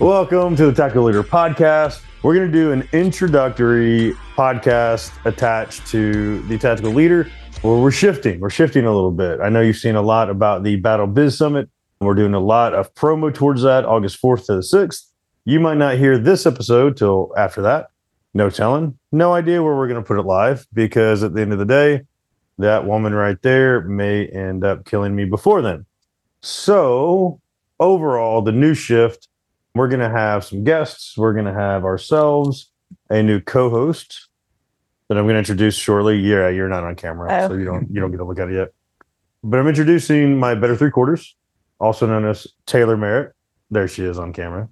Welcome to the Tactical Leader Podcast. We're going to do an introductory podcast attached to the Tactical Leader where we're shifting. We're shifting a little bit. I know you've seen a lot about the Battle Biz Summit. We're doing a lot of promo towards that August 4th to the 6th. You might not hear this episode till after that. No telling. No idea where we're going to put it live because at the end of the day, that woman right there may end up killing me before then. So, overall, the new shift we're going to have some guests. We're going to have ourselves a new co-host that I'm going to introduce shortly. Yeah, you're not on camera, Oh. so you don't you don't get to look at it yet. But I'm introducing my better three quarters, also known as Taylor Merritt. There she is on camera.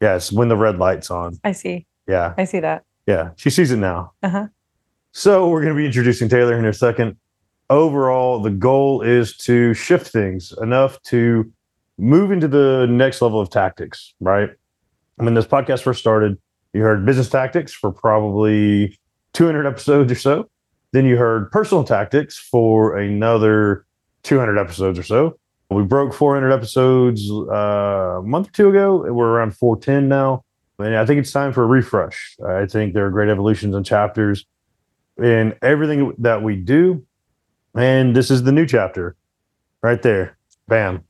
Yes, when the red light's on. I see. Yeah, I see that. yeah, she sees it now. Uh-huh. So we're going to be introducing Taylor in a second. Overall, the goal is to shift things enough to move to the next level of tactics, right? When this podcast first started, you heard business tactics for probably 200 episodes or so. Then you heard personal tactics for another 200 episodes or so. We broke 400 episodes uh, a month or two ago. We're around 410 now. And I think it's time for a refresh. I think there are great evolutions and chapters in everything that we do. And this is the new chapter right there. Bam.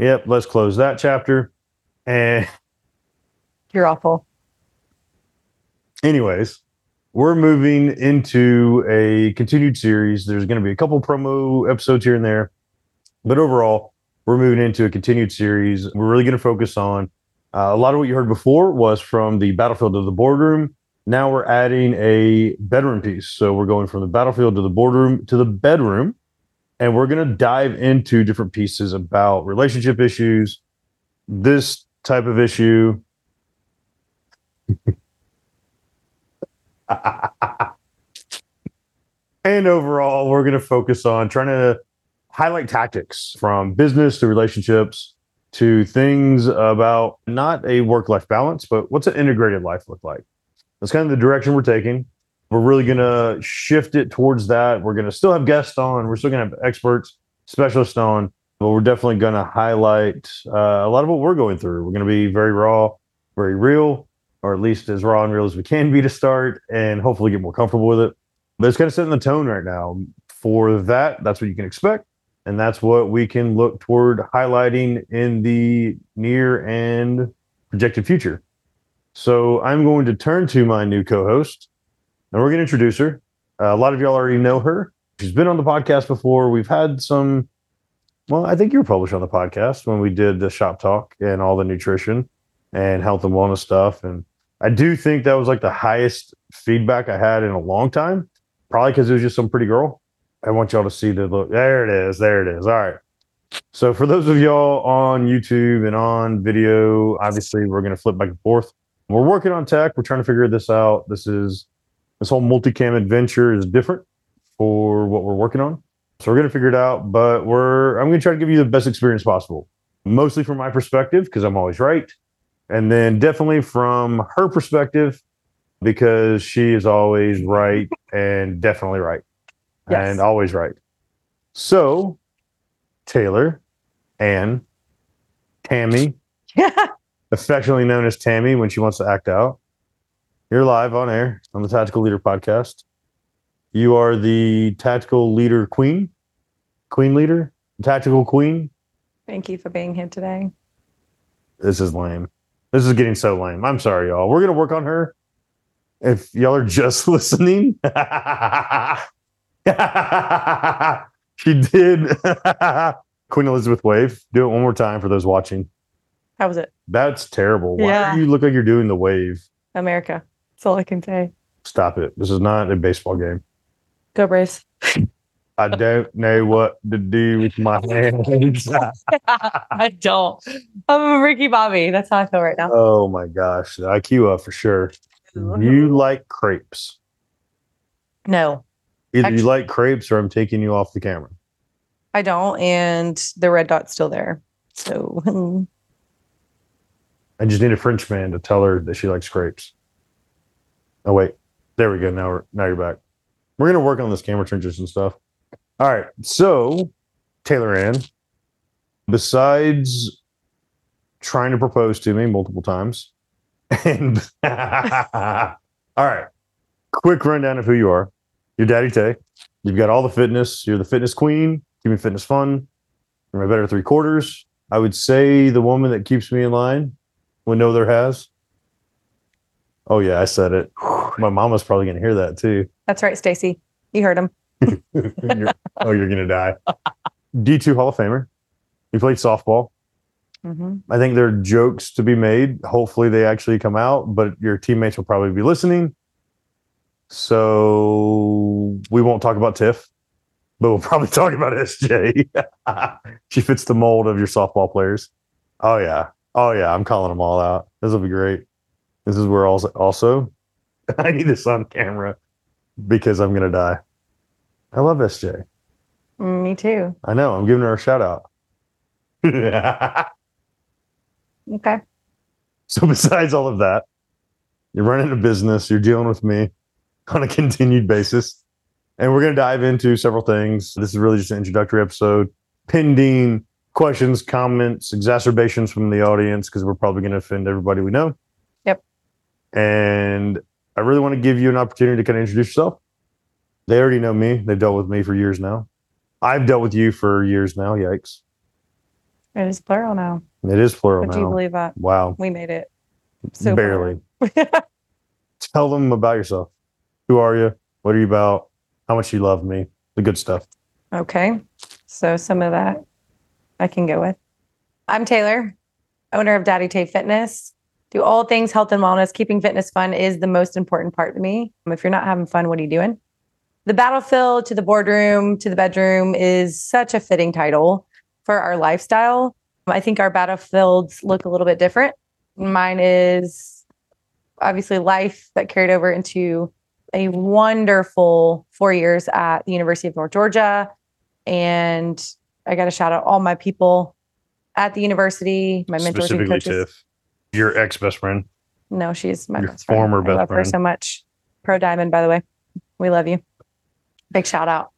Yep, let's close that chapter. And You're awful. anyways, we're moving into a continued series. There's going to be a couple promo episodes here and there, but overall, we're moving into a continued series. We're really going to focus on uh, a lot of what you heard before was from the battlefield to the boardroom. Now we're adding a bedroom piece. So we're going from the battlefield to the boardroom to the bedroom, and we're going to dive into different pieces about relationship issues, this type of issue, and overall, we're going to focus on trying to highlight tactics from business to relationships to things about not a work life balance, but what's an integrated life look like? That's kind of the direction we're taking. We're really going to shift it towards that. We're going to still have guests on, we're still going to have experts, specialists on, but we're definitely going to highlight uh, a lot of what we're going through. We're going to be very raw, very real, or at least as raw and real as we can be to start, and hopefully get more comfortable with it. But it's kind of setting the tone right now for that. That's what you can expect. And that's what we can look toward highlighting in the near and projected future. So I'm going to turn to my new co host and we're going to introduce her. Uh, a lot of y'all already know her. She's been on the podcast before. We've had some, well, I think you were published on the podcast when we did the shop talk and all the nutrition and health and wellness stuff. And I do think that was like the highest feedback I had in a long time, probably because it was just some pretty girl. I want y'all to see the look. There it is. There it is. All right. So for those of y'all on YouTube and on video, obviously we're going to flip back and forth. We're working on tech. We're trying to figure this out. This is this whole multicam adventure is different for what we're working on. So we're going to figure it out, but we're I'm going to try to give you the best experience possible. Mostly from my perspective because I'm always right. And then definitely from her perspective because she is always right and definitely right Yes. and always right. So, Taylor and Tammy, affectionately known as Tammy when she wants to act out, you're live on air on the Tactical Leader podcast. You are the tactical leader queen, queen leader, tactical queen. Thank you for being here today. This is lame. This is getting so lame. I'm sorry, y'all. We're gonna work on her. If y'all are just listening, she did Queen Elizabeth wave. Do it one more time for those watching. How was it? That's terrible. Why Yeah. do you look like you're doing the wave? America. That's all I can say. Stop it. This is not a baseball game. Go Braves. I don't know what to do with my hands. I don't. I'm a Ricky Bobby. That's how I feel right now. oh my gosh, the IQ up for sure. You like crepes? No, Either Actu- you like crepes, or I'm taking you off the camera. I don't. And the red dot's still there. So hmm. I just need a French man to tell her that she likes crepes. Oh wait, there we go. Now we're now you're back. We're gonna work on this camera transition stuff. All right. So Taylor Ann, besides trying to propose to me multiple times, and all right, quick rundown of who you are. You're Daddy Tay. You've got all the fitness. You're the fitness queen. Keeping fitness fun. You're my better three quarters. I would say the woman that keeps me in line when no other has. Oh yeah, I said it. My mom mama's probably gonna hear that too. that's right, Stacy. You heard him. You're- oh, you're gonna die. D2 Hall of Famer. You played softball. hmm I think there are jokes to be made. Hopefully they actually come out, but your teammates will probably be listening. So we won't talk about Tiff, but we'll probably talk about SJ. she fits the mold of your softball players. Oh yeah. Oh yeah. I'm calling them all out. This will be great. This is where also also I need this on camera because I'm gonna die. I love SJ. Mm, me too. I know. I'm giving her a shout out. Okay. so besides all of that, you're running a business, you're dealing with me on a continued basis. And we're going to dive into several things. This is really just an introductory episode, pending questions, comments, exacerbations from the audience, because we're probably going to offend everybody we know. And I really want to give you an opportunity to kind of introduce yourself. They already know me. They've dealt with me for years now. I've dealt with you for years now. Yikes. It is plural now. It is plural Would you believe that? Wow. We made it. So Barely. Tell them about yourself. Who are you? What are you about? How much you love me? The good stuff. Okay. So some of that I can go with. I'm Taylor, owner of Daddy Tay Fitness. Do all things health and wellness. Keeping fitness fun is the most important part to me. Um, if you're not having fun, what are you doing? The battlefield to the boardroom to the bedroom is such a fitting title for our lifestyle. I think our battlefields look a little bit different. Mine is obviously life that carried over into a wonderful four years at the University of North Georgia. And I got to shout out all my people at the university, my mentors and coaches. Tiff, your ex best friend. No, she's my Your best friend. former I best love her friend. so much. Pro Diamond, by the way. We love you. Big shout out.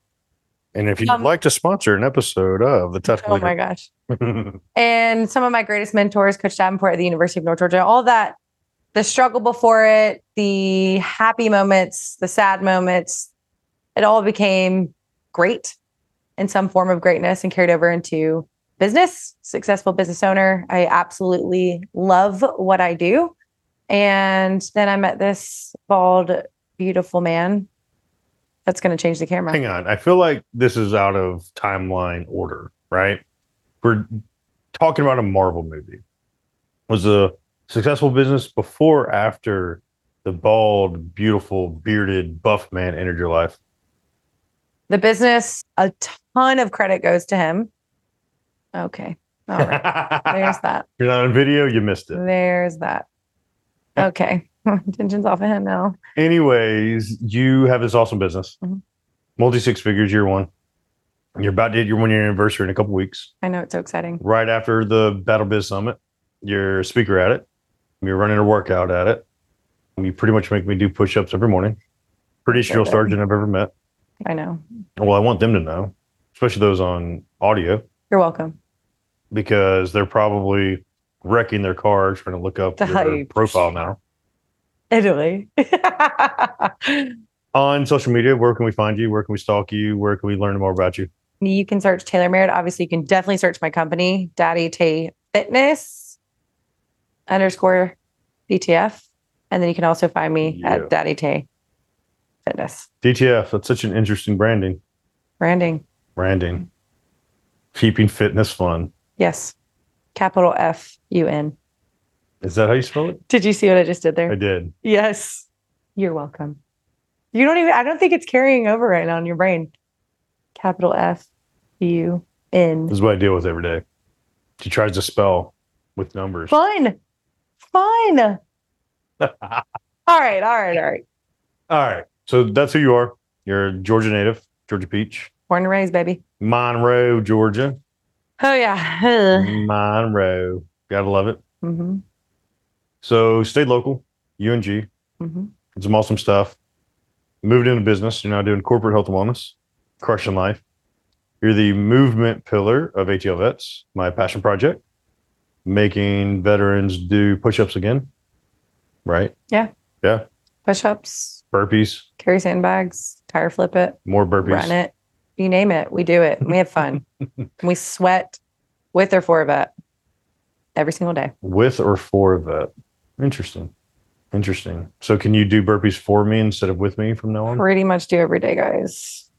And if you'd Um, like to sponsor an episode of the Tough Tactical Oh my gosh. And some of my greatest mentors, Coach Davenport at the University of North Georgia, all that, the struggle before it, the happy moments, the sad moments, it all became great in some form of greatness and carried over into business, successful business owner. I absolutely love what I do. And then I met this bald, beautiful man that's going to change the camera. Hang on. I feel like this is out of timeline order, right? We're talking about a Marvel movie. Was a successful business before or after the bald, beautiful, bearded, buff man entered your life? The business, a ton of credit goes to him. Okay. All right. There's that. You're not on video, you missed it. There's that. Okay. Attention's off of him now. Anyways, you have this awesome business, Mhm. multi six figures, year one. You're about to hit your one year anniversary in a couple weeks. I know it's so exciting. Right after the Battle Biz Summit, you're a speaker at it. You're running a workout at it. You pretty much make me do push ups every morning. Prettiest drill sergeant I've ever met. I know. Well, I want them to know, especially those on audio, You're welcome. Because they're probably wrecking their cars trying to look up The your hype. profile now. Italy. On social media, where can we find you? Where can we stalk you? Where can we learn more about you? you can search Taylor Merritt. Obviously, you can definitely search my company, Daddy Tay Fitness underscore DTF. And then you can also find me Yeah. at Daddy Tay Fitness. DTF, that's such an interesting branding. Branding. Branding. Keeping fitness fun. Yes. Capital F U N. Is that how you spell it? Did you see what I just did there? I did. Yes. You're welcome. You don't even, I don't think it's carrying over right now in your brain. capital F U N. This is what I deal with every day. She tries to spell with numbers. Fun. Fun. all All right. All right. All right. right. So that's who you are. You're a Georgia native, Georgia Peach, Born and raised, baby. Monroe, Georgia. Oh, yeah. Monroe. Gotta love it. hmm So stayed local, UNG. hmm Did some awesome stuff. Moved into business. You're now doing corporate health and wellness, crushing life. You're the movement pillar of ATL Vets, my passion project, making veterans do push ups again. Right? Yeah. Yeah. Push ups, Burpees, carry sandbags, tire flip it, more burpees. run it. You name it. We do it. We have fun. we sweat with or for a vet every single day. With or for a vet. Interesting. Interesting. So can you do burpees for me instead of with me from now on? Pretty much do every day, guys.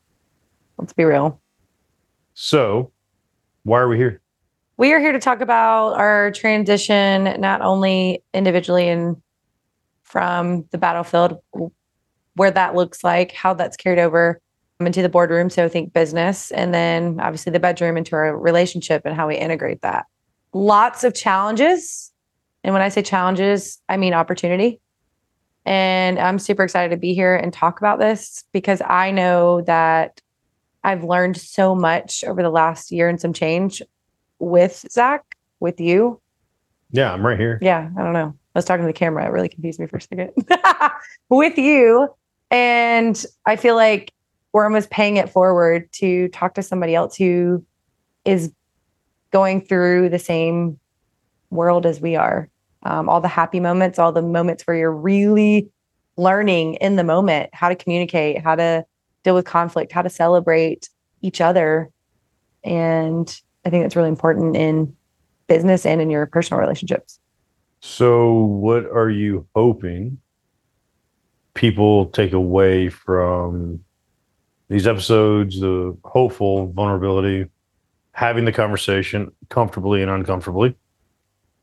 Let's be real. So why are we here? We are here to talk about our transition, not only individually and from the battlefield, where that looks like, how that's carried over into the boardroom. So think business, and then obviously the bedroom into our relationship and how we integrate that. Lots of challenges. And when I say challenges, I mean opportunity. And I'm super excited to be here and talk about this because I know that I've learned so much over the last year and some change with Zack, with you. Yeah, I'm right here. Yeah, I don't know. I was talking to the camera. It really confused me for a second. with you. And I feel like we're almost paying it forward to talk to somebody else who is going through the same world as we are. Um, all the happy moments, all the moments where you're really learning in the moment how to communicate, how to deal with conflict, how to celebrate each other. And I think that's really important in business and in your personal relationships. So, what are you hoping people take away from these episodes? The hopeful vulnerability, having the conversation comfortably and uncomfortably.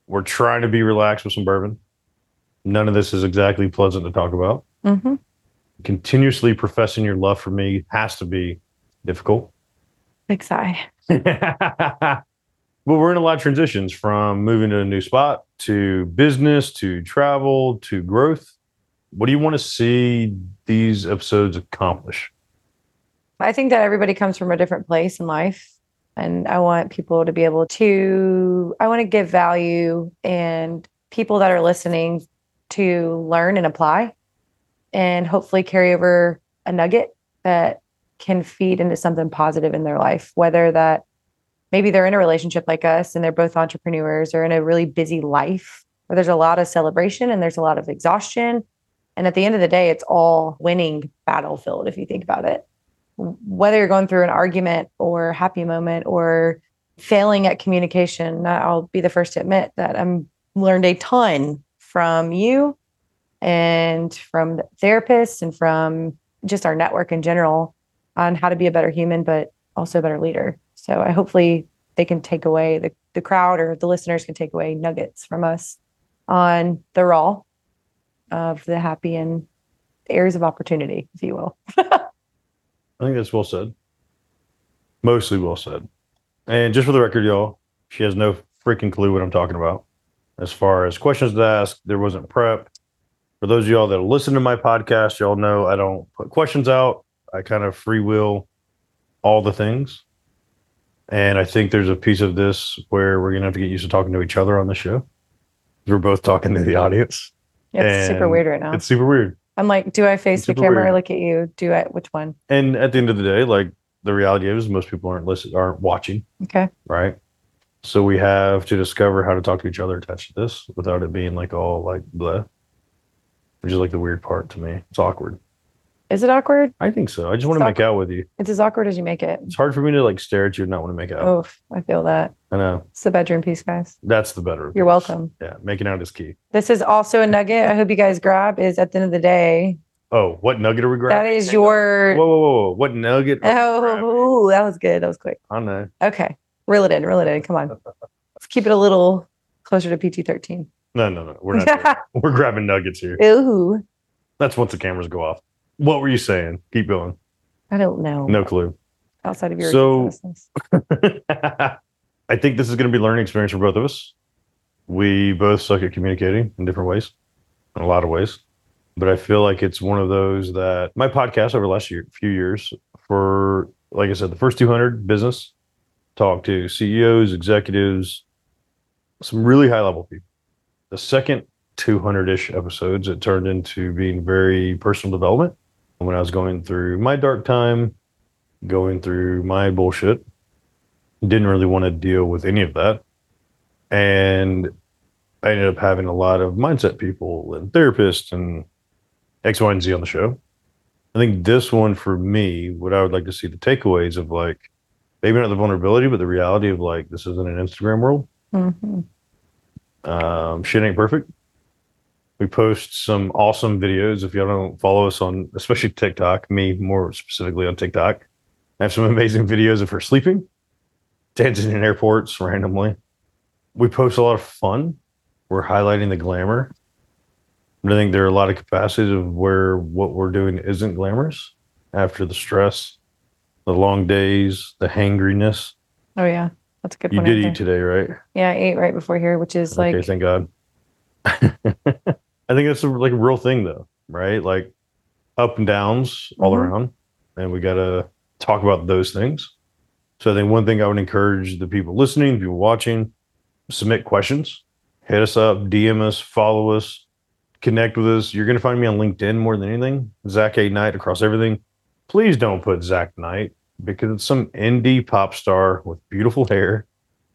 We're trying to be relaxed with some bourbon. None of this is exactly pleasant to talk about. Mm-hmm. Continuously professing your love for me has to be difficult. Big sigh. well, we're in a lot of transitions from moving to a new spot to business to travel to growth. What do you want to see these episodes accomplish? I think that everybody comes from a different place in life. And I want people to be able to, I want to give value and people that are listening to learn and apply and hopefully carry over a nugget that can feed into something positive in their life, whether that maybe they're in a relationship like us and they're both entrepreneurs or in a really busy life where there's a lot of celebration and there's a lot of exhaustion. And at the end of the day, it's all winning battlefield if you think about it. Whether you're going through an argument or happy moment or failing at communication, I'll be the first to admit that I'm learned a ton from you and from therapists and from just our network in general on how to be a better human, but also a better leader. So I hopefully they can take away the, the crowd or the listeners can take away nuggets from us on the raw of the happy and areas of opportunity, if you will. I think that's well said. Mostly well said. And just for the record, y'all, she has no freaking clue what I'm talking about. As far as questions to ask, there wasn't prep. For those of y'all that listen to my podcast, y'all know I don't put questions out. I kind of free will all the things. And I think there's a piece of this where we're going to have to get used to talking to each other on the show. We're both talking to the audience. It's super weird right now. It's super weird. I'm like, do I face the camera or look at you? Do I which one? And at the end of the day, like the reality is most people aren't listening, aren't watching. Okay. right? So we have to discover how to talk to each other attached to this without it being like all like blah, which is like the weird part to me. It's awkward. Is it awkward? I think so. I just want to make out with you. It's as awkward as you make it. It's hard for me to like stare at you and not want to make out. Oh, I feel that. I know It's the bedroom piece, guys. that's the better. You're welcome. Yeah, making out is key. This is also a nugget. I hope you guys grab. Is at the end of the day, Oh, what nugget are we that grabbing? is your. Whoa, whoa, whoa, whoa! What nugget? Oh, that was good. That was quick. I know. Okay, reel it in. Reel it in. Come on. Let's keep it a little closer to PG thirteen. No, no, no. We're not. We're grabbing nuggets here. Ooh, That's once the cameras go off. What were you saying? Keep going. I don't know. No clue. outside of your So-. I think this is going to be a learning experience for both of us. We both suck at communicating in different ways, in a lot of ways. But I feel like it's one of those that my podcast over the last year, few years, for like I said, the first 200 business talk to CEOs, executives, some really high level people. The second 200 ish episodes, it turned into being very personal development. When I was going through my dark time, going through my bullshit, didn't really want to deal with any of that. And I ended up having a lot of mindset people and therapists and X, Y, and Z on the show. I think this one for me, what I would like to see the takeaways of like maybe not the vulnerability, but the reality of like this isn't an Instagram world. Mhm. Um, shit ain't perfect. We post some awesome videos. If y'all don't follow us on, especially TikTok, me more specifically on TikTok, I have some amazing videos of her sleeping, dancing in airports randomly. We post a lot of fun. We're highlighting the glamour. I think there are a lot of capacities of where what we're doing isn't glamorous after the stress, the long days, the hangriness. Oh yeah, that's a good You did eat today, right? Yeah, I ate right before here, which is like okay, thank God. I think that's a, like a real thing, though, right? Like up and downs all Mhm. around, and we got to talk about those things. So I think one thing I would encourage the people listening, the people watching, submit questions, hit us up, DM us, follow us, connect with us. You're going to find me on LinkedIn more than anything. Zack A Knight across everything. Please don't put Zack Knight because it's some indie pop star with beautiful hair.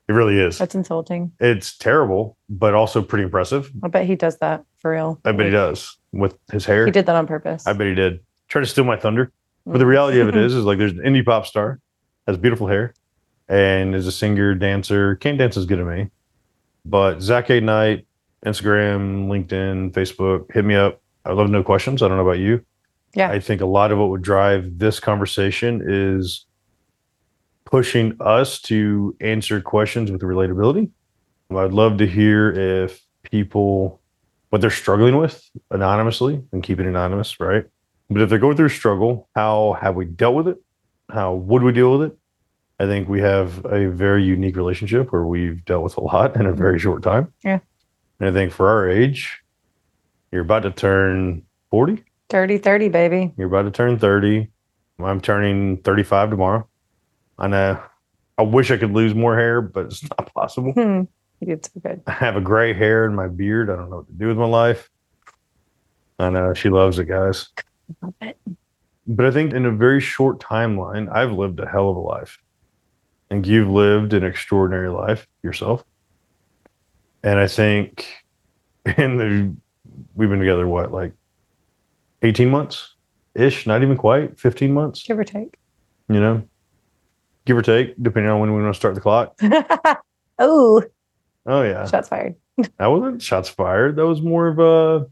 It really is that's insulting. it's terrible, but also pretty impressive. I bet he does that for real. I bet he does with his hair. He did that on purpose. I bet he did. Try to steal my thunder. But the mm. reality of it is, is like there's an indie pop star, has beautiful hair, and is a singer, dancer. Can't dance as good as me. But Zack A Knight, Instagram, LinkedIn, Facebook, hit me up. I love no questions. I don't know about you. Yeah. I think a lot of what would drive this conversation is pushing us to answer questions with relatability. I'd love to hear if people what they're struggling with anonymously and keep it anonymous, right? But if they're going through a struggle, how have we dealt with it? How would we deal with it? I think we have a very unique relationship where we've dealt with a lot in a very short time. Yeah. And I think for our age, you're about to turn 40, Dirty 30, baby. you're about to turn 30. I'm turning 35 tomorrow. I know. I wish I could lose more hair, but it's not possible. Hmm. He did so good. I have a gray hair in my beard. I don't know what to do with my life. I know she loves it, guys. Love it. But I think in a very short timeline, I've lived a hell of a life. And you've lived an extraordinary life yourself. And I think in the we've been together what, like 18 months ish, not even quite, 15 months, Give or take. you know, give or take, depending on when we want to start the clock. oh, Oh, yeah. shots fired. That wasn't shots fired. That was more of a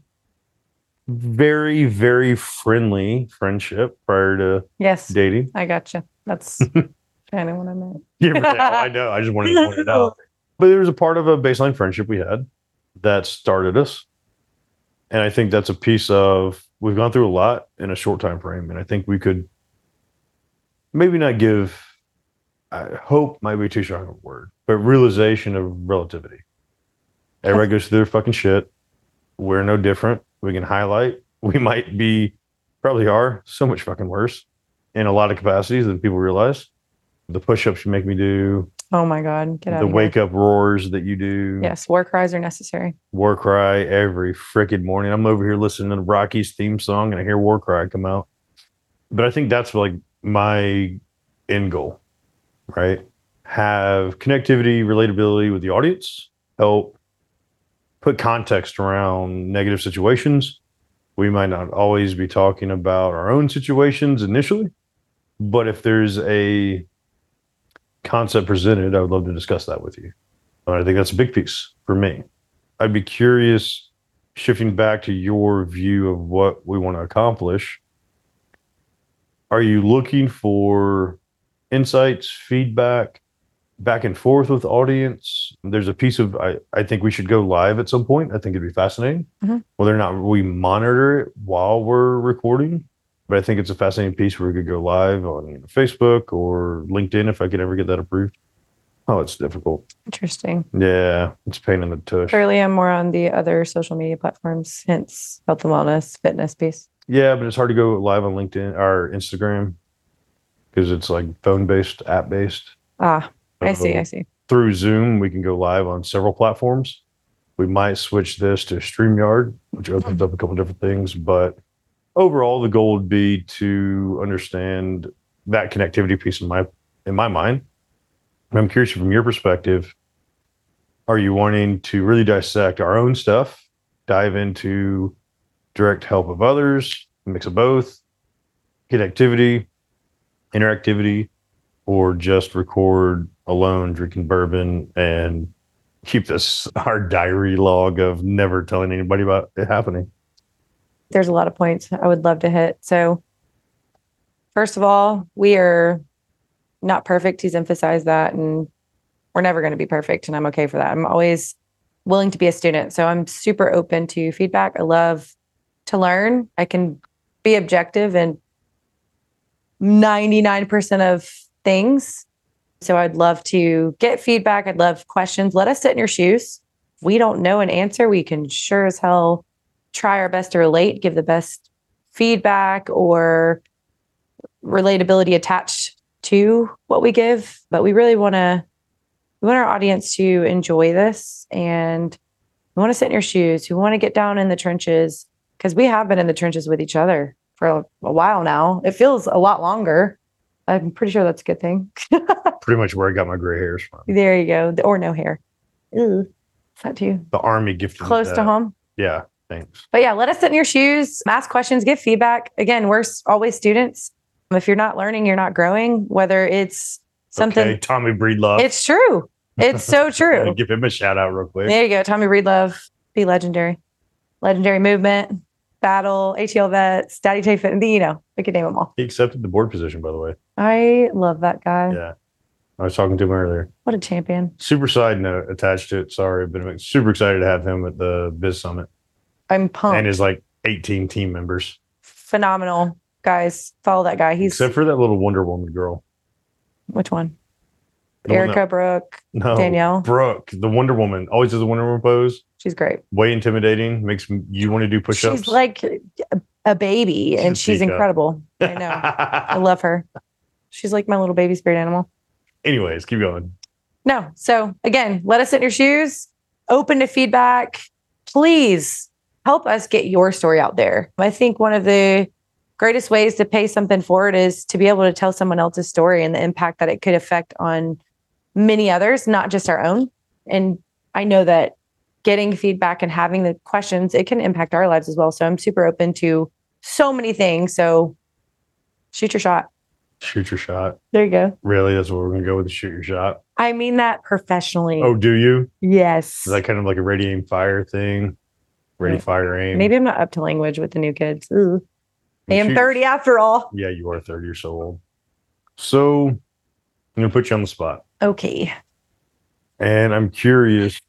very, very friendly friendship prior to Yes, dating. I gotcha. That's kind of what I meant. Yeah, oh, I know. I just wanted to point it out. But there was a part of a baseline friendship we had that started us. And I think that's a piece of we've gone through a lot in a short time frame. And I think we could maybe not give I hope might be too strong a word, but realization of relativity. Everybody goes through their fucking shit. We're no different. We can highlight. We might be probably are so much fucking worse in a lot of capacities than people realize. The push-ups you make me do, Oh my God. Get out the wake here. up roars that you do, Yes, war cries are necessary. war cry every freaking morning. I'm over here listening to Rocky's theme song and I hear war cry come out. But I think that's like my end goal, right? Have connectivity, relatability with the audience, help put context around negative situations. We might not always be talking about our own situations initially, but if there's a concept presented, I would love to discuss that with you. And I think that's a big piece for me. I'd be curious, shifting back to your view of what we want to accomplish. Are you looking for insights, feedback, back and forth with audience? There's a piece of I, I think we should go live at some point. I think it'd be fascinating. Mhm. Whether or not we monitor it while we're recording But I think it's a fascinating piece where we could go live on Facebook or LinkedIn if I could ever get that approved. Oh, it's difficult. Interesting. Yeah, it's a pain in the tush. Clearly, I'm more on the other social media platforms, hence health and wellness, fitness piece. Yeah, but it's hard to go live on LinkedIn or Instagram because it's like phone based, app based. Ah, I see. I see. Through Zoom, we can go live on several platforms. We might switch this to StreamYard, which opens up a couple different things. But overall, the goal would be to understand that connectivity piece in my in my mind. I'm curious from your perspective. Are you wanting to really dissect our own stuff, dive into direct help of others, mix of both, connectivity, interactivity, or just record alone drinking bourbon and keep this our diary log of never telling anybody about it happening? There's a lot of points I would love to hit. So, first of all, we are not perfect. He's emphasized that, and we're never going to be perfect. And I'm okay for that. I'm always willing to be a student. So I'm super open to feedback. I love to learn. I can be objective in 99% of things. So I'd love to get feedback. I'd love questions. Let us sit in your shoes. If we don't know an answer, we can sure as hell try our best to relate, give the best feedback or relatability attached to what we give, but we really want to we want our audience to enjoy this and we want to sit in your shoes. We want to get down in the trenches because we have been in the trenches with each other for a, while now. It feels a lot longer. I'm pretty sure that's a good thing. pretty much where I got my gray hairs from. There you go. Or no hair. Ew. Is that too? The army gifted close to home. Yeah. Thanks. But yeah, let us sit in your shoes, ask questions, give feedback. Again, we're always students. If you're not learning, you're not growing, whether it's something. Okay, Tommy Breedlove. It's true. It's so true. give him a shout out real quick. There you go. Tommy Breedlove. Be legendary. Legendary movement, battle, ATL vets, Daddy Tay Fit. You know, we could name them all. He accepted the board position, by the way. I love that guy. Yeah. I was talking to him earlier. What a champion. Super side note attached to it. Sorry, but I'm super excited to have him at the Biz Summit. I'm pumped. And his like 18 team members. Phenomenal guys. Follow that guy. He's except for that little Wonder Woman girl. Which one? The Erica, one Brooke, no, Danielle. Brooke, the Wonder Woman, always does the Wonder Woman pose. She's great. Way intimidating. Makes you want to do push-ups. She's like a baby, and she's incredible. I know. I love her. She's like my little baby spirit animal. Anyways, keep going. No. So again, let us in your shoes. Open to feedback. Please help us get your story out there. I think one of the greatest ways to pay something forward is to be able to tell someone else's story and the impact that it could affect on many others, not just our own. And I know that getting feedback and having the questions, it can impact our lives as well. So I'm super open to so many things. So shoot your shot. Shoot your shot. There you go. Really? That's what we're going to go with shoot your shot. I mean that professionally. Oh, do you? Yes. Is that kind of like a ready aim fire thing? Ready, fire, aim. Maybe I'm not up to language with the new kids. Ooh. I am 30 after all. Yeah, you are 30 You're so old. So I'm going to put you on the spot. Okay. And I'm curious.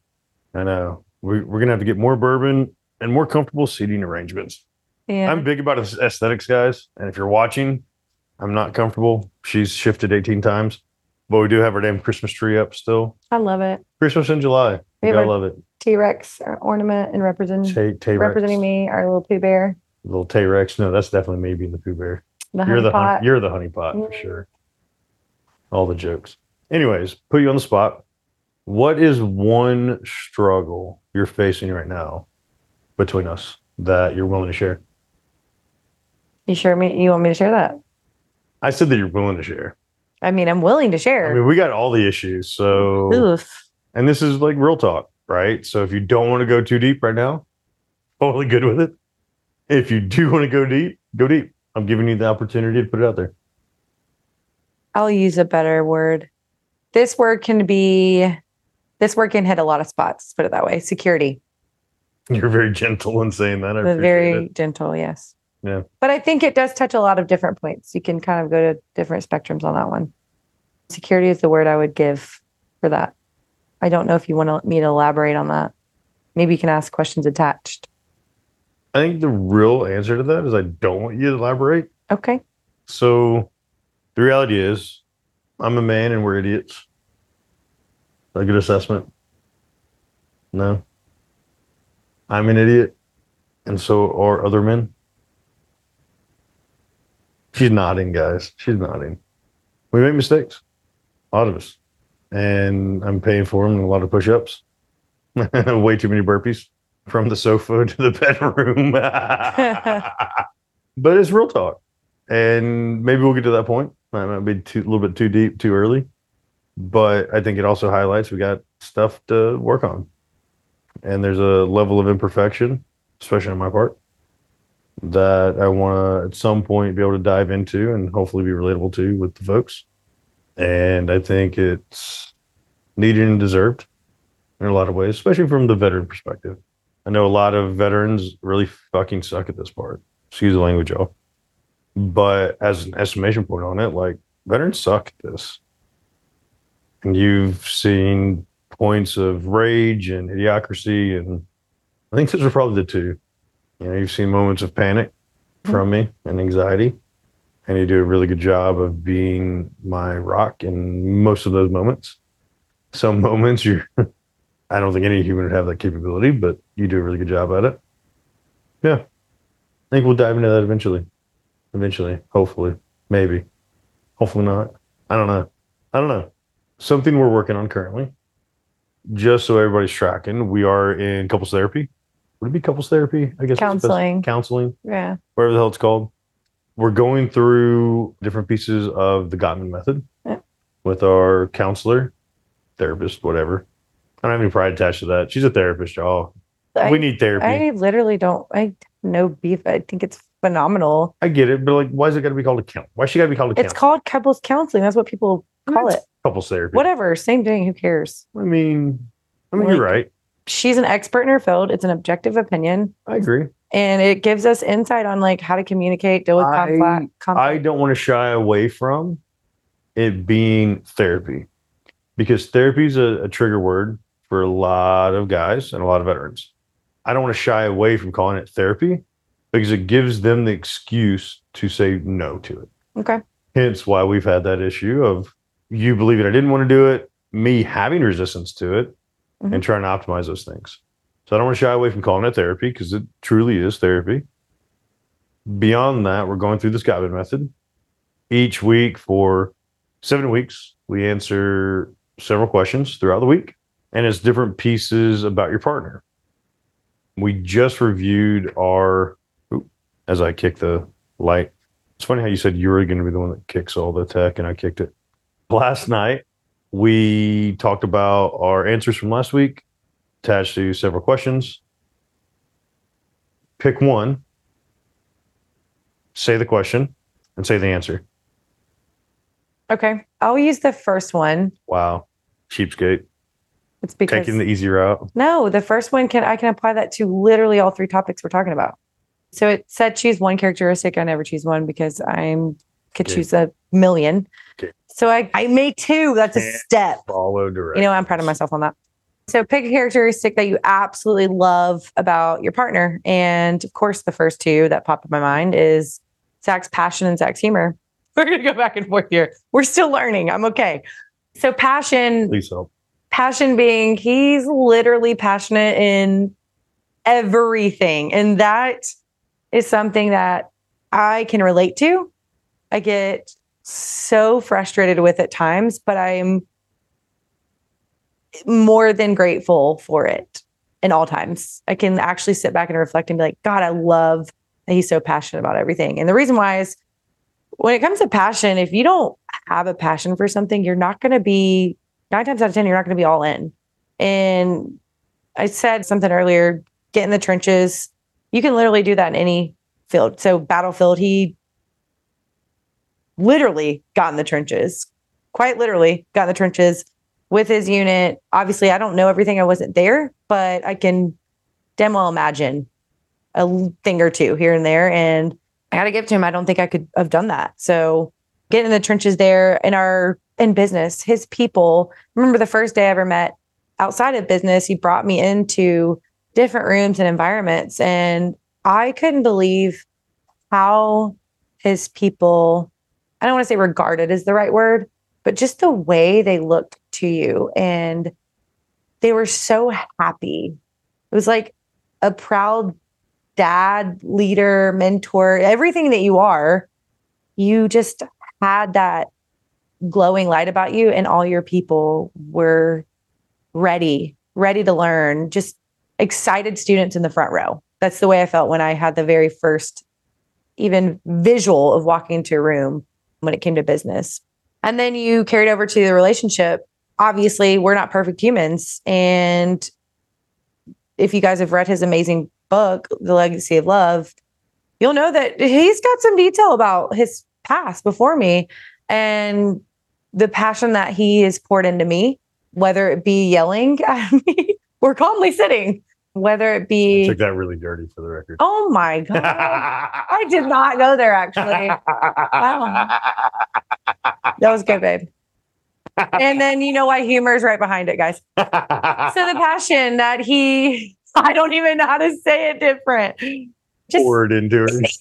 I know we, we're going to have to get more bourbon and more comfortable seating arrangements. Yeah. I'm big about aesthetics, guys. And if you're watching, I'm not comfortable. She's shifted 18 times, but we do have our damn Christmas tree up still. I love it. Christmas in July. I love it. T Rex ornament and represent, T- representing me, our little Pooh Bear. Little T Rex. No, that's definitely me being the Pooh Bear. The you're the pot. you're the honey pot for mm-hmm. sure. All the jokes. Anyways, put you on the spot. What is one struggle you're facing right now between us that you're willing to share? You sure me you want me to share that? I said that you're willing to share. I mean, I'm willing to share. I mean, we got all the issues. So Oof. and this is like real talk, right? So if you don't want to go too deep right now, totally good with it. If you do want to go deep, go deep. I'm giving you the opportunity to put it out there. I'll use a better word. This word can be this can hit a lot of spots, put it that way. Security. You're very gentle in saying that. I very it. gentle, yes. Yeah. But I think it does touch a lot of different points. You can kind of go to different spectrums on that one. Security is the word I would give for that. I don't know if you want me to elaborate on that. Maybe you can ask questions attached. I think the real answer to that is I don't want you to elaborate Okay. So the reality is, I'm a man and we're idiots. A good assessment? No. I'm an idiot, and so are other men. She's nodding, guys. She's nodding. We make mistakes, a lot of us, and I'm paying for them. A lot of push-ups, way too many burpees from the sofa to the bedroom. but it's real talk, and maybe we'll get to that point. That might be too, a little bit too deep, too early, but I think it also highlights we got stuff to work on, and there's a level of imperfection, especially on my part, that I want to at some point be able to dive into and hopefully be relatable to with the folks. And I think it's needed and deserved in a lot of ways, especially from the veteran perspective. I know a lot of veterans really fucking suck at this part. Excuse the language, y'all. But as an estimation point on it, like veterans suck at this. You've seen points of rage and idiocracy, and I think those are probably the two. You know, you've seen moments of panic mm-hmm. from me and anxiety, and you do a really good job of being my rock in most of those moments. Some moments you're, I don't think any human would have that capability, but you do a really good job at it. Yeah, I think we'll dive into that eventually. Eventually, hopefully, maybe, hopefully not. I don't know. I don't know. Something we're working on currently. Just so everybody's tracking, we are in couples therapy. Would it be couples therapy? I guess that's the best- Counseling. Counseling Yeah. whatever the hell it's called. We're going through different pieces of the Gottman method Yeah. with our counselor, therapist, whatever. I don't have any pride attached to that. She's a therapist, y'all. I, we need therapy. I, I literally don't. I no beef. I think it's phenomenal. I get it, but like, why is it got to be called a count? Why she got to be called a count? It's called couples counseling. That's what people call it. couples therapy. Whatever. Same thing. Who cares? I mean, I mean, Like- you're right. She's an expert in her field. It's an objective opinion, I agree. and it gives us insight on like how to communicate, deal with I- conflict. I don't want to shy away from it being therapy because therapy is a, a trigger word for a lot of guys and a lot of veterans. I don't want to shy away from calling it therapy because it gives them the excuse to say no to it. okay. Hence why we've had that issue of you believing I didn't want to do it, me having resistance to it, Mhm. and trying to optimize those things. So I don't want to shy away from calling it therapy because it truly is therapy. Beyond that, we're going through the Gottman method. Each week for seven weeks, we answer several questions throughout the week, and it's different pieces about your partner. We just reviewed our, as I kick the light. It's funny how you said you were going to be the one that kicks all the tech, and I kicked it. Last night, we talked about our answers from last week, attached to several questions. Pick one, say the question, and say the answer. Okay. I'll use the first one. Wow. Cheapskate. It's because Taking the easy route. no, the first one can I can apply that to literally all three topics we're talking about. So it said choose one characteristic. I never choose one because I'm could Okay. choose a million. Okay. So I I made two. That's a step. Follow direct. You know, I'm proud of myself on that. So pick a characteristic that you absolutely love about your partner. And of course, the first two that pop in my mind is Zack's passion and Zack's humor. We're gonna go back and forth here. We're still learning. I'm okay. So passion, Please help. passion being he's literally passionate in everything. And that is something that I can relate to. I get so frustrated with at times, but I'm more than grateful for it in all times. I can actually sit back and reflect and be like, God, I love that he's so passionate about everything. And the reason why is when it comes to passion, if you don't have a passion for something, you're not going to be nine times out of 10, you're not going to be all in. And I said something earlier get in the trenches. You can literally do that in any field. So, battlefield, he literally got in the trenches, quite literally got in the trenches with his unit. Obviously, I don't know everything, I wasn't there, but I can damn well imagine a thing or two here and there. And I got to give to him. I don't think I could have done that. So, get in the trenches there in our in business, his people. Remember the first day I ever met outside of business, he brought me into different rooms and environments. And I couldn't believe how his people, I don't want to say regarded is the right word, but just the way they looked to you and they were so happy. It was like a proud dad, leader, mentor, everything that you are. You just had that glowing light about you, and all your people were ready, ready to learn, just excited students in the front row. That's the way I felt when I had the very first even visual of walking into a room when it came to business. And then you carried over to the relationship. Obviously, we're not perfect humans. And if you guys have read his amazing book, The Legacy of Love, you'll know that he's got some detail about his past before me and the passion that he has poured into me, whether it be yelling at me or calmly sitting, whether it I be, took that really dirty for the record. oh my God. I did not go there actually. That was good, babe. And then you know why humor is right behind it, guys. So the passion that he, I don't even know how to say it different. Just Poured into it.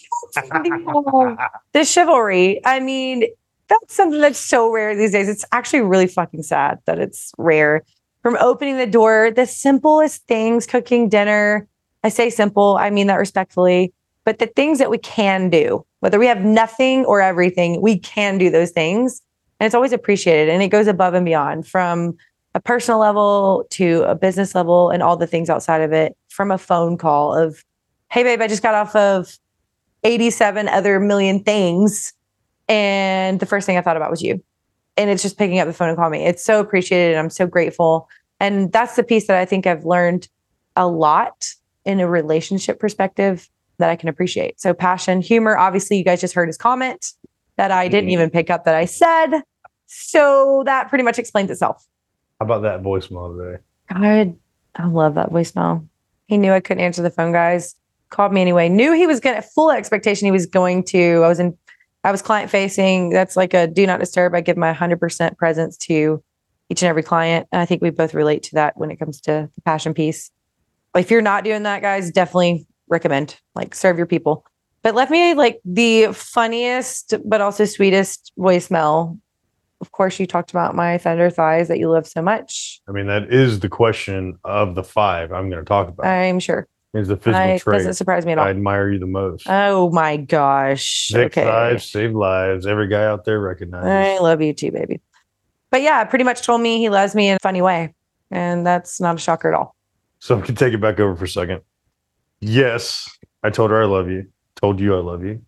the chivalry. I mean, that's something that's so rare these days. It's actually really fucking sad that it's rare. From opening the door, the simplest things, cooking dinner. I say simple, I mean that respectfully, but the things that we can do, whether we have nothing or everything, we can do those things. And it's always appreciated. And it goes above and beyond from a personal level to a business level and all the things outside of it, from a phone call of, hey, babe, I just got off of 87 other million things. And the first thing I thought about was you. And it's just picking up the phone and calling me. It's so appreciated. And I'm so grateful. And that's the piece that I think I've learned a lot in a relationship perspective that I can appreciate. So passion, humor. Obviously, you guys just heard his comment that I didn't Mhm. even pick up that I said. So that pretty much explains itself. How about that voicemail today? God, I love that voicemail. He knew I couldn't answer the phone, guys. Called me anyway. Knew he was gonna full expectation he was going to. I was in I was client facing. That's like a do not disturb. I give my 100% presence to each and every client. And I think we both relate to that when it comes to the passion piece. If you're not doing that, guys, definitely recommend like serve your people. But left me like the funniest but also sweetest voicemail. Of course, you talked about my thunder thighs that you love so much. I mean, that is the question of the five I'm going to talk about. I'm sure. Is the physical I, trait doesn't surprise me at all. I admire you the most. Oh my gosh. Six okay. lives, save lives. Every guy out there recognizes. I love you too, baby. But yeah, pretty much told me he loves me in a funny way. And that's not a shocker at all. So I can take it back over for a second. Yes, I told her I love you. Told you I love you.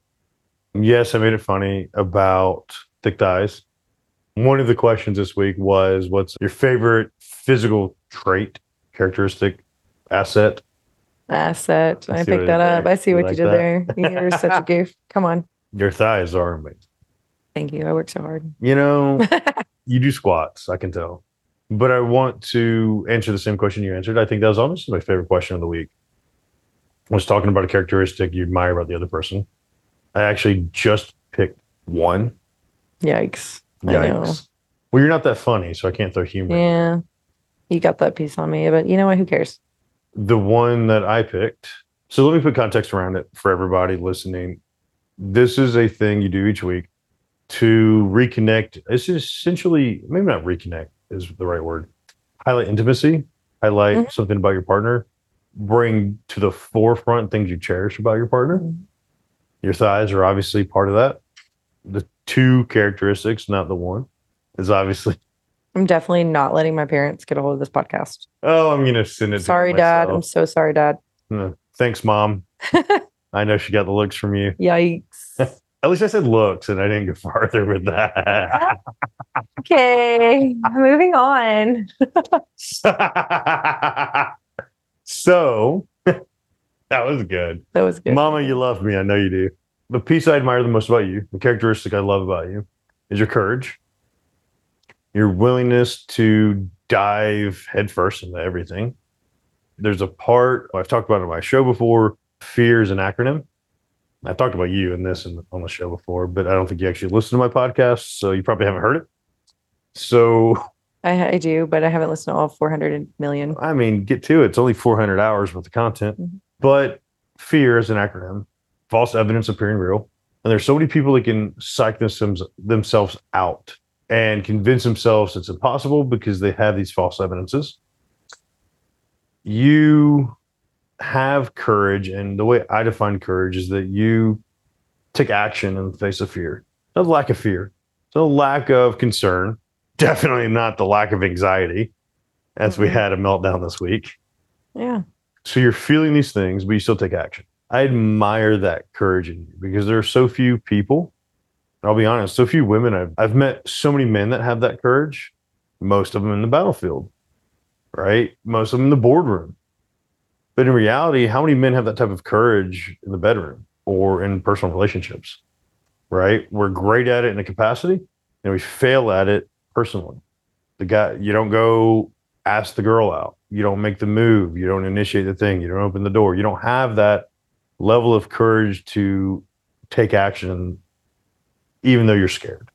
Yes, I made it funny about thick thighs. One of the questions this week was what's your favorite physical trait, characteristic, asset? Asset. I I picked that up. there. I see You what like you did that? there. You're such a goof. Come on. Your thighs are amazing. Thank you. I worked so hard. You know, you do squats, I can tell. But I want to answer the same question you answered. I think that was honestly my favorite question of the week. I was talking about a characteristic you admire about the other person. I actually just picked one. Yikes. Yikes. Well, you're not that funny, so I can't throw humor. Yeah. You got that piece on me, but you know what? Who cares? The one that I picked. So let me put context around it for everybody listening. This is a thing you do each week to reconnect. It's essentially, maybe not reconnect is the right word. Highlight intimacy, highlight Mhm. something about your partner, bring to the forefront things you cherish about your partner. Mhm. Your thighs are obviously part of that. The two characteristics, not the one, is obviously. I'm definitely not letting my parents get a hold of this podcast. Oh, I'm gonna send it. to Sorry, Dad. I'm so sorry, Dad. Uh, Thanks, Mom. I know she got the looks from you. Yikes. At least I said looks, and I didn't go farther with that. okay. Moving on. so that was good. That was good. Mama, you love me. I know you do. The piece I admire the most about you, the characteristic I love about you, is your courage, your willingness to dive headfirst into everything. There's a part I've talked about on my show before. Fear is an acronym. I've talked about you in this and on the show before, but I don't think you actually listened to my podcast, so you probably haven't heard it. So, I, I do, but I haven't listened to all 400 million. I mean, get to it. It's only 400 hours worth of content, Mhm. but fear is an acronym. False evidence appearing real. And there's so many people that can psych themselves, themselves out and convince themselves it's impossible because they have these false evidences. You have courage, and the way I define courage is that you take action in the face of fear. No lack of fear, no lack of concern, definitely not the lack of anxiety, as we Mhm. had a meltdown this week. Yeah. So you're feeling these things, but you still take action. I admire that courage in you because there are so few people. I'll be honest, so few women. I've, I've met so many men that have that courage, most of them in the battlefield, right? Most of them in the boardroom. But in reality, how many men have that type of courage in the bedroom or in personal relationships, right? We're great at it in a capacity and we fail at it personally. The guy, you don't go ask the girl out. You don't make the move. You don't initiate the thing. You don't open the door. You don't have that level of courage to take action, even though you're scared.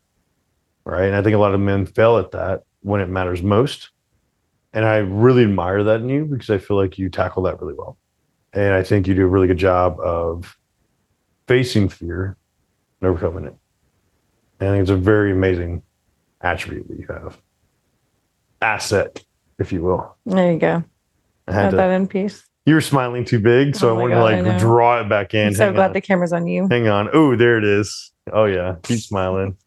Right. And I think a lot of men fail at that when it matters most. And I really admire that in you because I feel like you tackle that really well. And I think you do a really good job of facing fear and overcoming it. And I think it's a very amazing attribute that you have. Asset, if you will. There you go. I had to, that in peace. you were smiling too big, so Oh I wanted God, to like draw it back in. I'm so hang glad on. the camera's on you. hang on. Oh, there it is. Oh yeah, keep smiling.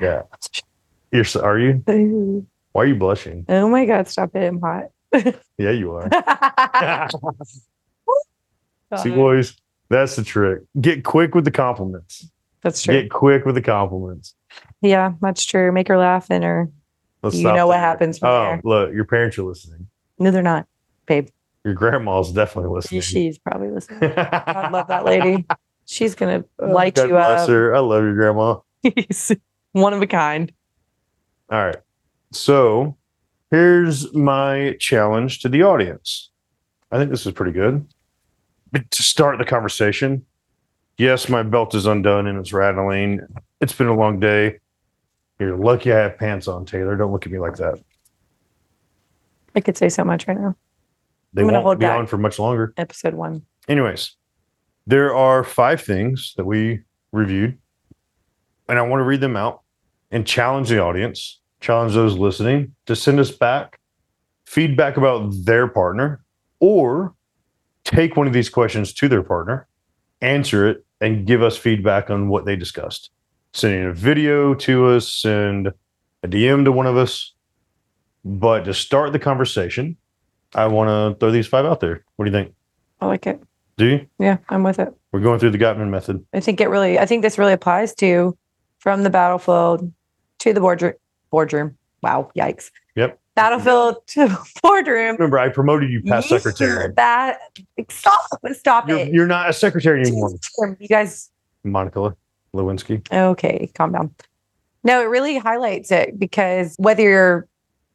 Yeah, you're. s- Are you? Why are you blushing? Oh my God, stop it. I'm hot. Yeah, you are. See, boys, that's the trick. Get quick with the compliments. That's true. Get quick with the compliments. Yeah, that's true. Make her laugh and her. Let's You know what happens from Oh, there. look, your parents are listening. No, they're not, babe. Your grandma's definitely listening. She's probably listening. I love that lady. She's gonna oh, light God you bless up. her. I love your grandma. He's one of a kind. All right. So here's my challenge to the audience. I think this is pretty good. But to start the conversation, yes, my belt is undone and it's rattling. It's been a long day. You're lucky I have pants on, Taylor. Don't look at me like that. I could say so much right now. They I'm won't hold be back. on for much longer. Episode one. Anyways, there are five things that we reviewed, and I want to read them out and challenge the audience, challenge those listening to send us back feedback about their partner or take one of these questions to their partner, answer it, and give us feedback on what they discussed. Sending a video to us, send a DM to one of us. But to start the conversation, I want to throw these five out there. What do you think? I like it. Do you? Yeah, I'm with it. We're going through the Gottman method. I think it really. I think this really applies to from the battlefield to the boardroom. Boardroom. Wow. Yikes. Yep. Battlefield to boardroom. Remember, I promoted you past Yeah, secretary. That stop. Stop You're, it. you're not a secretary anymore, You guys Monica Lewinsky. Okay, calm down. No, it really highlights it because whether you're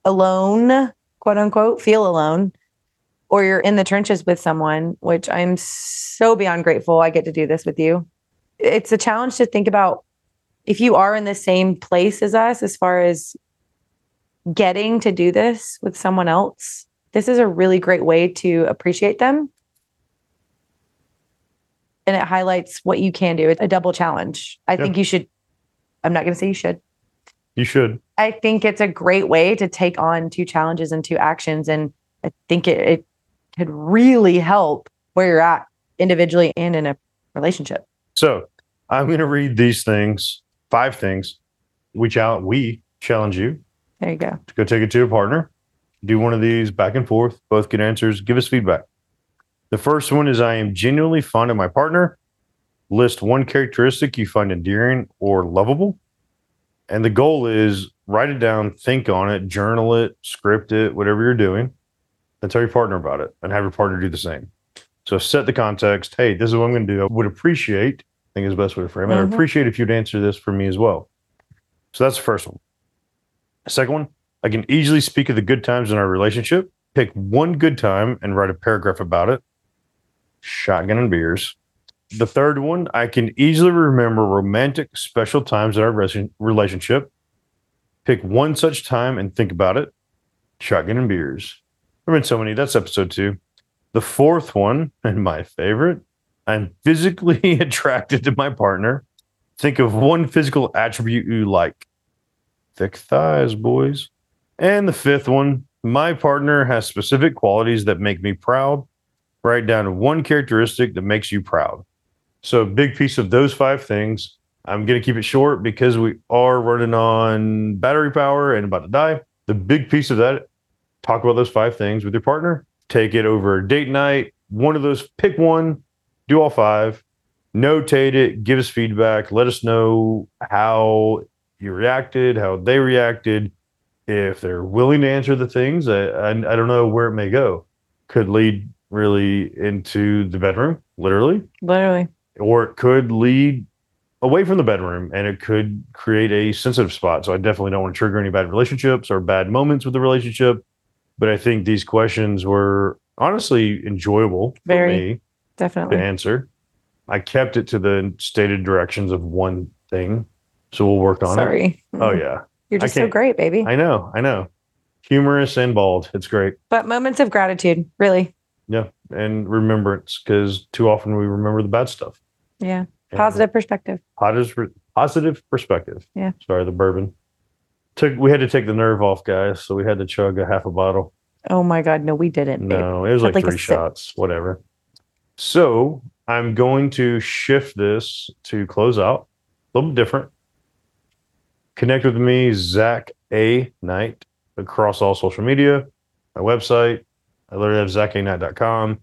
alone, quote unquote, feel alone, or you're in the trenches with someone, which I'm so beyond grateful I get to do this with you. It's a challenge to think about if you are in the same place as us as far as getting to do this with someone else. This is a really great way to appreciate them. And it highlights what you can do. It's a double challenge. I Yeah. think you should, I'm not going to say you should. You should. I think it's a great way to take on two challenges and two actions. And I think it, it could really help where you're at individually and in a relationship. So I'm going to read these things, five things. We challenge, we challenge you There you go. to go take it to a partner, do one of these back and forth, both get answers, give us feedback. The first one is I am genuinely fond of my partner. List one characteristic you find endearing or lovable. And the goal is write it down, think on it, journal it, script it, whatever you're doing, and tell your partner about it and have your partner do the same. So set the context. Hey, this is what I'm going to do. I would appreciate, I think is the best way to frame it. I'd Mhm. appreciate if you'd answer this for me as well. So that's the first one. Second one, I can easily speak of the good times in our relationship. Pick one good time and write a paragraph about it. Shotgun and beers. The third one, I can easily remember romantic, special times in our res- relationship. Pick one such time and think about it. Shotgun and beers. There have been so many. That's episode two. The fourth one, and my favorite, I'm physically attracted to my partner. Think of one physical attribute you like. Thick thighs, boys. And the fifth one, my partner has specific qualities that make me proud. Write down one characteristic that makes you proud. So, big piece of those five things. I'm going to keep it short because we are running on battery power and about to die. The big piece of that, talk about those five things with your partner. Take it over date night. One of those, pick one, do all five, notate it, give us feedback, let us know how you reacted, how they reacted. If they're willing to answer the things, I, I, I don't know where it may go. Could lead really into the bedroom, literally, Literally. or it could lead away from the bedroom and it could create a sensitive spot. So I definitely don't want to trigger any bad relationships or bad moments with the relationship. But I think these questions were honestly enjoyable for Very. me to Definitely. answer. I kept it to the stated directions of one thing. So we'll work on it. Sorry. Oh mm-hmm. yeah. You're just so great, baby. I know, I know. Humorous and bald. It's great. but moments of gratitude, really. Yeah. And remembrance, because too often we remember the bad stuff. Yeah. And Positive perspective. Positive positive perspective. Yeah. Sorry, the bourbon. Took we had to take the nerve off, guys. So we had to chug a half a bottle. Oh my God. No, we didn't. babe. No, it was like, like three sip. shots, whatever. So I'm going to shift this to close out a little bit different. Connect with me, Zack A. Knight, across all social media, my website. I literally have zackaknight.com.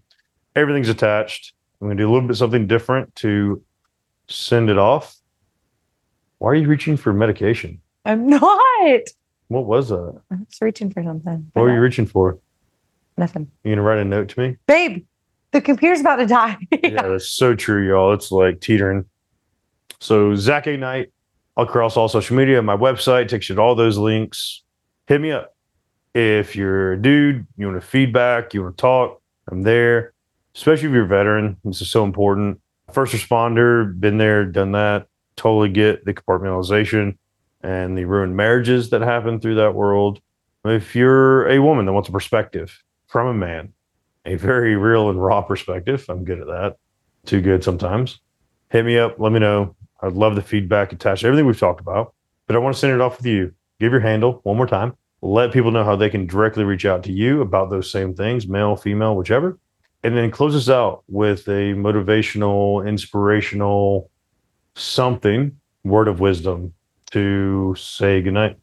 Everything's attached. I'm going to do a little bit something different to send it off. Why are you reaching for medication? I'm not. What was that? I'm just reaching for something. What were you reaching for? Nothing. You going to write a note to me? Babe, the computer's about to die. yeah, that's so true, y'all. It's like teetering. So Zack A Knight across all social media, my website takes you to all those links. Hit me up. If you're a dude, you want to feedback, you want to talk, I'm there. Especially if you're a veteran. This is so important. First responder, been there, done that. Totally get the compartmentalization and the ruined marriages that happen through that world. If you're a woman that wants a perspective from a man, a very real and raw perspective. I'm good at that. Too good sometimes. Hit me up. Let me know. I'd love the feedback attached to everything we've talked about. But I want to send it off with you. Give your handle one more time. Let people know how they can directly reach out to you about those same things, male, female, whichever. And then close us out with a motivational, inspirational something, word of wisdom to say goodnight.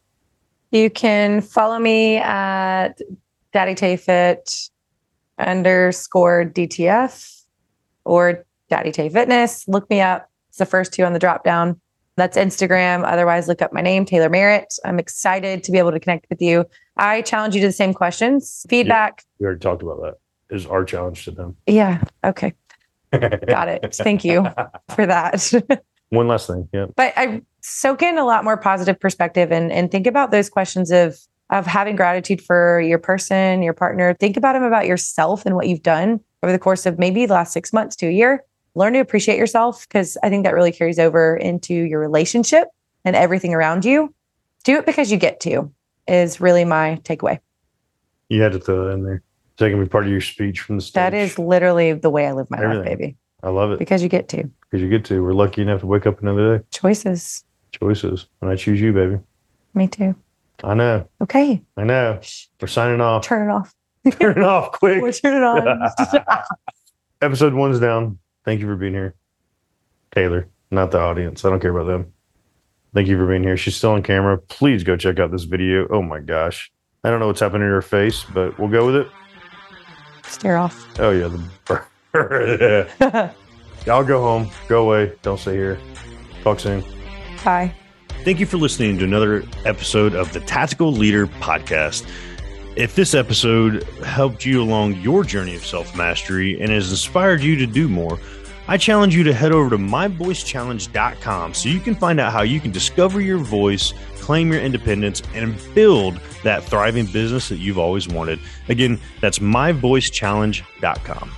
You can follow me at Daddy Tay Fit underscore DTF or Daddy Tay Fitness. Look me up. It's the first two on the drop down. That's Instagram. Otherwise, look up my name, Taylor Merritt. I'm excited to be able to connect with you. I challenge you to the same questions. Feedback. We already talked about that. Is our challenge to them. Yeah. Okay. Got it. Thank you for that. One last thing. Yeah. but I soak in a lot more positive perspective and and think about those questions of of having gratitude for your person, your partner. Think about them about yourself and what you've done over the course of maybe the last six months to a year. Learn to appreciate yourself because I think that really carries over into your relationship and everything around you. Do it because you get to is really my takeaway. You had to throw that in there. Is that gonna be part of your speech from the stage? That is literally the way I live my life, baby. I love it Because you get to because you get to. We're lucky enough to wake up another day. choices. Choices, and I choose you, baby. Me too. I know. Okay. I know. We're signing off. Turn it off. Turn it off quick. We'll turn it on. Episode one's down. Thank you for being here, Taylor. Not the audience. I don't care about them. Thank you for being here. She's still on camera. Please go check out this video. Oh my gosh. I don't know what's happening to her face, but we'll go with it. Stare off. Oh yeah, the bird. Y'all go home. Go away. Don't stay here. Talk soon. Bye. Thank you for listening to another episode of the Tactical Leader Podcast. If this episode helped you along your journey of self mastery and has inspired you to do more, I challenge you to head over to myvoicechallenge.com so you can find out how you can discover your voice, claim your independence, and build that thriving business that you've always wanted. Again, that's myvoicechallenge.com.